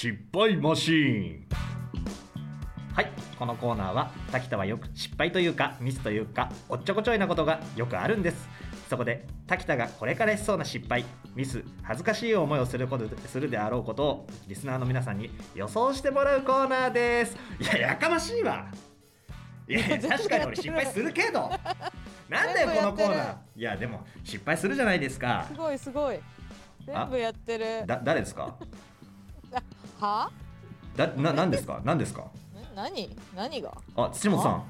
失敗マシーン。はいこのコーナーは滝田はよく失敗というかミスというかおっちょこちょいなことがよくあるんです。そこで滝田がこれからしそうな失敗ミス恥ずかしい思いをすることするであろうことをリスナーの皆さんに予想してもらうコーナーです。いややかましいわ。いや確かに俺失敗するけど。なんだよこのコーナー。いやでも失敗するじゃないですか。すごいすごい。全部やってる。だ誰ですか？は？だな何ですか？何ですか？な何？何が？あ土本さん。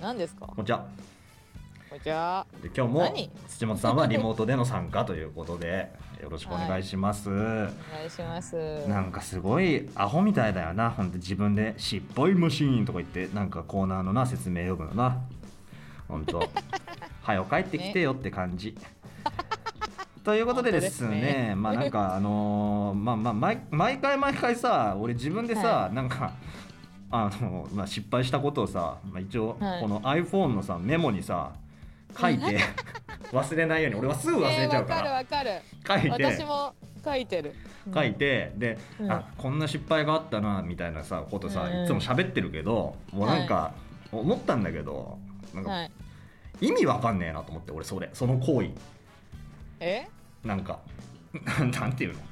何ですか？こんにちは。こんにちは。で今日も何？土本さんはリモートでの参加ということでよろしくお願いします、お願いします。なんかすごいアホみたいだよな。ほんと自分で「失敗マシーン」とか言ってなんかコーナーのな説明読むのな。ほんとはよ帰ってきてよって感じ、ということでですねね。まあなんかあのーまあまあ毎毎回毎回さ俺自分でさ、はなんかあの、まあ、失敗したことをさ、まあ、一応はい。この iPhone のさメモにさ書いて 忘れないように俺はすぐ忘れちゃうから、えーわかるわ書いて。かる私も書いてる。書いてで、うん。あこんな失敗があったなみたいなさことさ、うん。いつも喋ってるけどもうなんか、思ったんだけどなんか、はい。意味わかんねえなと思って俺それその行為。え？なんか なんていうの？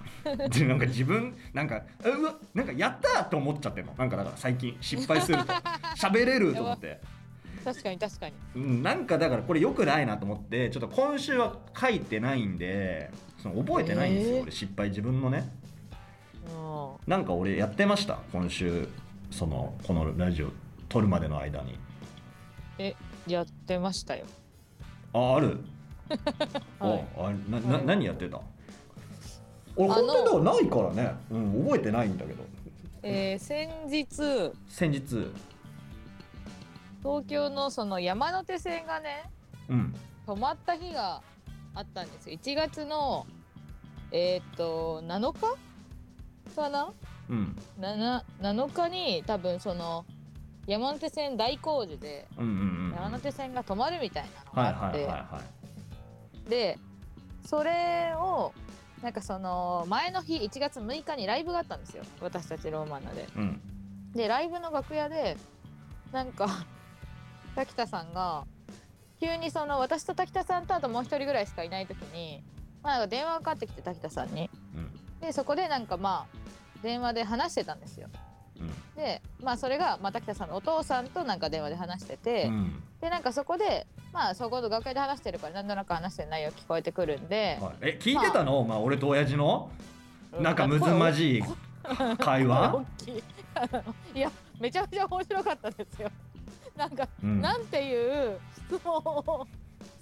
で なんか自分なんかうわなんかやったと思っちゃってんの。なんかだから最近失敗すると。喋れると思って。確かに確かに。うんなんかだからこれ良くないなと思ってちょっと今週は書いてないんでその覚えてないんですよ、えー？俺失敗自分のね。うん。なんか俺やってました今週そのこのラジオ撮るまでの間に。えやってましたよ。あある、はい ああななはい。何やってた？俺本当にだからないからね、うん、覚えてないんだけど。えー先日先日。東京のその山手線がねうん。止まった日があったんですよ。1月のえっ、と7日かな？うん。7 7日に多分その山手線大工事でうんうんうん山手線が止まるみたいなのはいはいがあって、はい。はでそれをなんかその前の日1月6日にライブがあったんですよ。私たちローマンナで。いうん。でライブの楽屋でなんか滝田さんが急にその私と滝田さんとあともう一人ぐらいしかいない時に、まあ、なんか電話がかかってきて滝田さんに。うん。でそこでなんかまあ電話で話してたんですよ。うんでまあそれが、まあ、滝田さんのお父さんとなんか電話で話してて、うん。でなんかそこでまあそこの楽屋で話してるからなんとなく話してる内容聞こえてくるんで、はい、え聞いてたの、まあ、俺と親父の？なんかむずまいじい。会大話、いやめちゃめちゃ面白かったですよ。なんかうん。なんていう質問を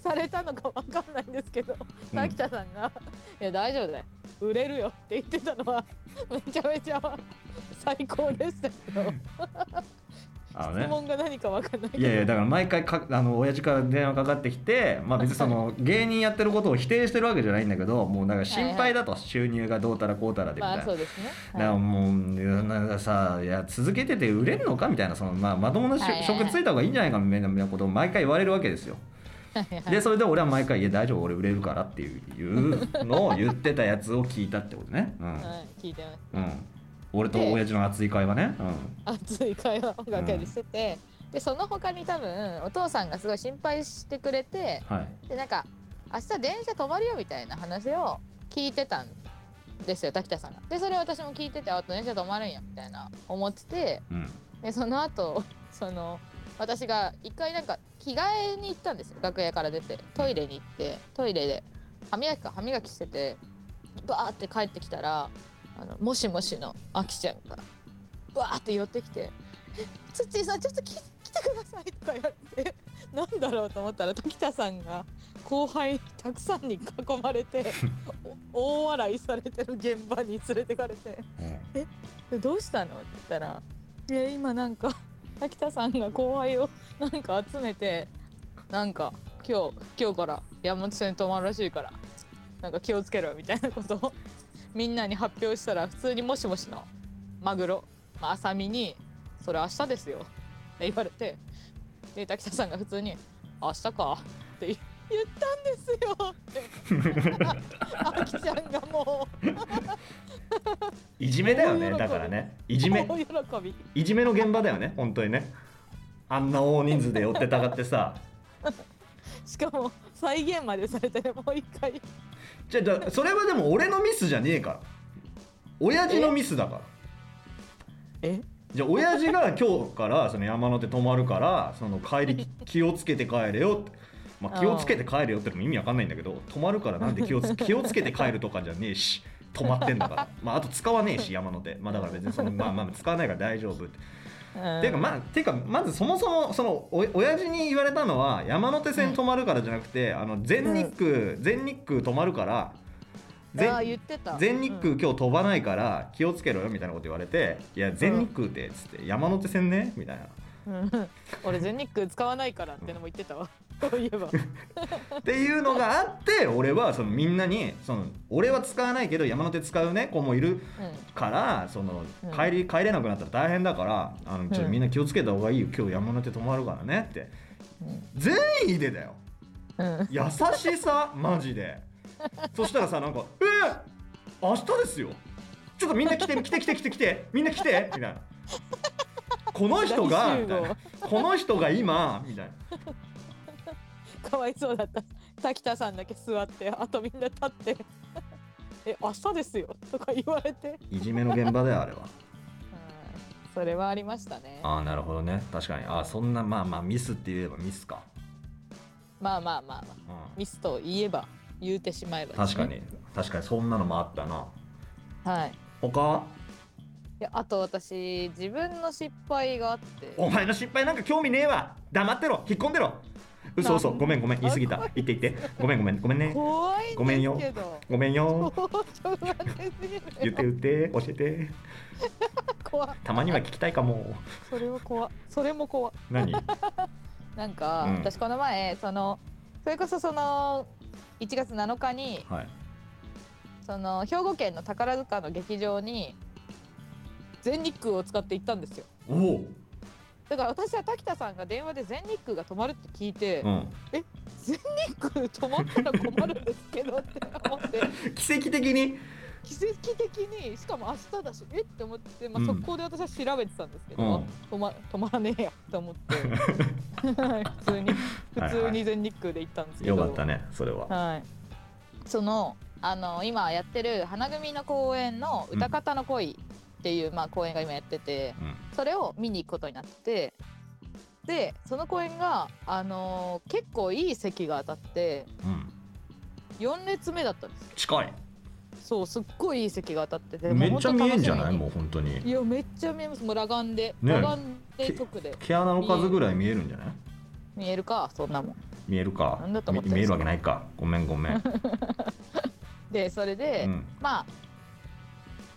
されたのかわかんないんですけど、うん。滝田さんが「いや大丈夫だよ。売れるよ」って言ってたのはめちゃめちゃ最高でしたけど、質あのね。問が何かわかんないいやいやだから毎回かあの親父から電話かかってきて、まあ、別にその芸人やってることを否定してるわけじゃないんだけどもうだから心配だと、収入がどうたらこうたらでみたいな。まあそうですね、だからもうなんかさいや続けてて売れるのかみたいなその、まあ、まともなしはいはいはい。職ついた方がいいんじゃないかみたいなことを毎回言われるわけですよ。でそれで俺は毎回「いや大丈夫俺売れるから」っていうのを言ってたやつを聞いたってことね。うん。はい、聞いてます。うん、俺と親父の熱い会話ね。熱い会話を楽屋でしてて、でその他に多分お父さんがすごい心配してくれてうん、はい。でなんか明日電車止まるよみたいな話を聞いてたんですよ滝田さんが。でそれを私も聞いててあ電車止まるんやみたいな思ってて。うん。でその後その私が一回なんか着替えに行ったんですよ楽屋から出てトイレに行ってトイレで歯磨きか歯磨きしててバーって帰ってきたらあのもしもしのあきちゃんがバーって寄ってきて「えつっちーさんちょっと来来てください」とか言われてなんだろうと思ったら滝田さんが後輩たくさんに囲まれて お大笑いされてる現場に連れてかれて。うんでどうしたの?」って言ったら「いや今なんか滝田さんが後輩をなんか集めてなんか今日今日から山手線止まるらしいからなんか気をつけろ」みたいなことをみんなに発表したら普通にもしもしのマグロ、まあ、浅見に「それ明日ですよ」って言われてで滝田さんが普通に「明日か」って言言ったんですよって。あきちゃんがもういじめだよねだからね。いじめ。いじめの現場だよね本当にね。あんな大人数で寄ってたがってさ。しかも再現までされてもう一回。じゃあじゃあそれはでも俺のミスじゃねえから。親父のミスだから。え？じゃあ親父が今日からその山手止まるからその帰り気をつけて帰れよって、まあ、気をつけて帰れよってのも意味わかんないんだけど止まるからなんで気をつ気をつけて帰るとかじゃねえし止まってんだから、まあ、あと使わねえし山手、まあ、だから別にその、まあ、まあ使わないから大丈夫って。ていうかまあていうかまずそもそもそのお親父に言われたのは山手線止まるからじゃなくて、あの全日空、全日空止まるから全ああ言ってた。全日空今日飛ばないから気をつけろよみたいなこと言われて「いや全日空って」っつって「山手線ね」みたいな。うんうん俺全日空使わないからってのも言ってたわ。そういえば。っていうのがあって俺はそのみんなにその俺は使わないけど山手使うね子もいるからそのうん。帰り帰れなくなったら大変だからあのちょっとみんな気をつけた方がいいよ。今日山手止まるからねって。善意でだよ。うんうん。優しさマジで。そしたらさなんか「えー、明日ですよ。ちょっとみんな来て来て来て来て来てみんな来て」みたいな「この人が」大集合？みたいな「この人が今」みたいな。かわいそうだった。滝田さんだけ座ってあとみんな立って。え明日ですよ。とか言われて、いじめの現場だよあれは。うん。それはありましたね。ああなるほどね。確かに。ああそんなまあまあミスって言えばミスか、まあまあまあまあ。うん、ミスと言えば言うてしまえばね。確かに。確かにそんなのもあったな。はい。他は？いやあと私自分の失敗があって。お前の失敗なんか興味ねえわ。黙ってろ。引っ込んでろ。嘘嘘。ごめんごめん。言い過ぎた。言って言って。ごめんごめん。ごめんね。怖いんごめんよ。ごめんよ。言って言って。教えて。たまには聞きたいかも。それは怖いそれも怖い何？なんか、うん。私この前そのそれこそその1月7日にはい。その兵庫県の宝塚の劇場に全日空を使って行ったんですよ。だから私は滝田さんが電話で全日空が止まるって聞いて、うん。全日空止まったら困るんですけどって思って。奇跡的に？奇跡的にしかも明日だしえって思って、まあ、うん。速攻で私は調べてたんですけど、うん。止ま止まらねえやと思って。は い普通に普通に全日空で行ったんですけど。よかったねそれは。はい、そのあの今やってる花組の公演の「歌方の恋」っていう、まあ、公演が今やっててうん。それを見に行くことになっててでその公演が、あのー結構いい席が当たってうん。4列目だったんですよ。近い。そうすっごいいい席が当たっててめっちゃ見えんじゃない？ももう本当に。いやめっちゃ見えます。もう裸眼で、ね裸眼で直で。毛穴の数ぐらい見えるんじゃない？見える。かそんなもん。見えるか。なんだと思っ見えるわけないか。ごめんごめん、でそれで、うん。まあ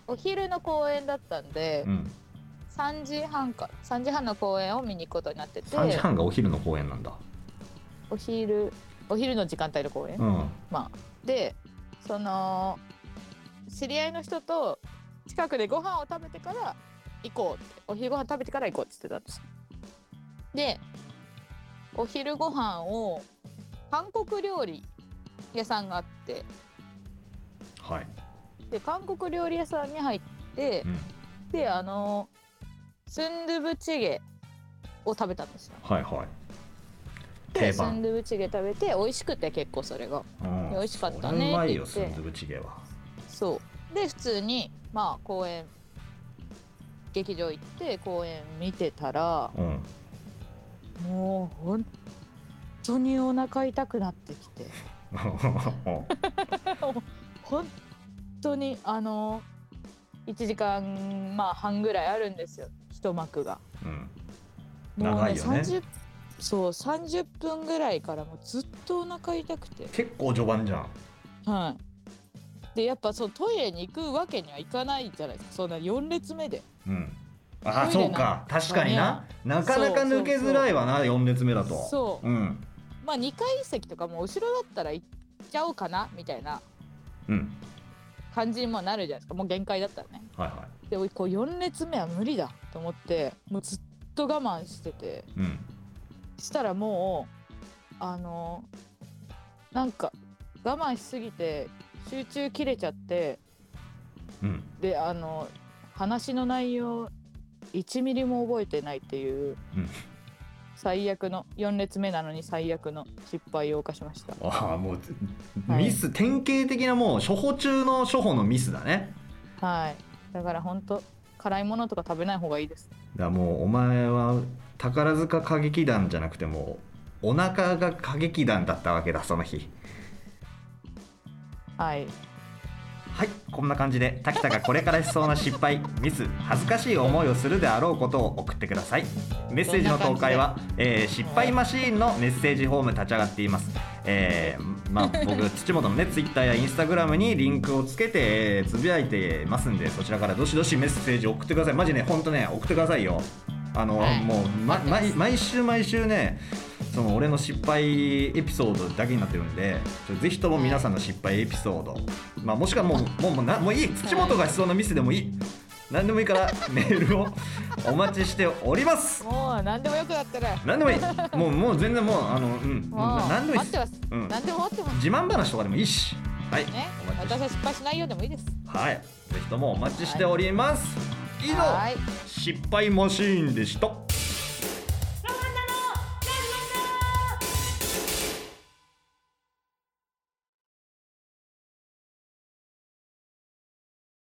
お昼の公演だったんで、うん、3時半か3時半の公演を見に行くことになってて。3時半がお昼の公演なんだ。お昼お昼の時間帯の公演、うん。まあでその知り合いの人と近くでご飯を食べてから行こうって。お昼ご飯食べてから行こうって言ってたんですよ。でお昼ご飯を韓国料理屋さんがあって。はい、で韓国料理屋さんに入ってうん、であのスンドゥブチゲを食べたんですよ。はいはい。でスンドゥブチゲ食べて美味しくて結構それが。うん。美味しかったねそれうまいよって言ってスンドゥブチゲは。そう。で普通にまあ公演劇場行って公演見てたらうん。もう本当にお腹痛くなってきて。本当にあの1時間まあ半ぐらいあるんですよ一幕が。うん。もう長いよね。30そう30分ぐらいからもうずっとお腹痛くて。結構序盤じゃん。はい。でやっぱそうトイレに行くわけにはいかないじゃないですか。そんな4列目で。うん。ああそうか。確かにな。なかなか抜けづらいわな4列目だと。そう。うん。まあ2階席とかも後ろだったら行っちゃおうかなみたいな。うん感じにもなるじゃないですか。もう限界だったらね。はいはでこう4列目は無理だと思ってもうずっと我慢してていうん。したらもうあのなんか我慢しすぎて集中切れちゃってうん。であの話の内容1ミリも覚えてないっていううん最悪の4列目なのに最悪の失敗を犯しました。ああもうはい。ミス、典型的なもう初歩中の初歩のミスだね。はい。だから本当辛いものとか食べない方がいいです。だもうお前は宝塚歌劇団じゃなくてもうお腹が歌劇団だったわけだその日。はいはいこんな感じで滝田がこれからしそうな失敗ミス恥ずかしい思いをするであろうことを送ってください。メッセージの投稿は、えー失敗マシーンのメッセージフォーム立ち上がっています。えーまあ 僕土本のねツイッターやインスタグラムにリンクをつけて、えーつぶやいてますんでそちらからどしどしメッセージ送ってください。マジねほんとね送ってくださいよ。あの、はい。もう、ま、毎週毎週ねその俺の失敗エピソードだけになってるんでぜひとも皆さんの失敗エピソード、まあ、もしくはもうもうもうなもういい。土本がしそうなミスでもいい。何でもいいから メールをお待ちしております。もう何でもよくなったら何でもいい。もうもう全然もうあのうん。もう何でもいいです。うん。何でも待ってます。自慢話とかでもいいし。はい、ね。私は失敗しないようでもいいです。はい。ぜひともお待ちしております、以上はい。失敗マシーンでした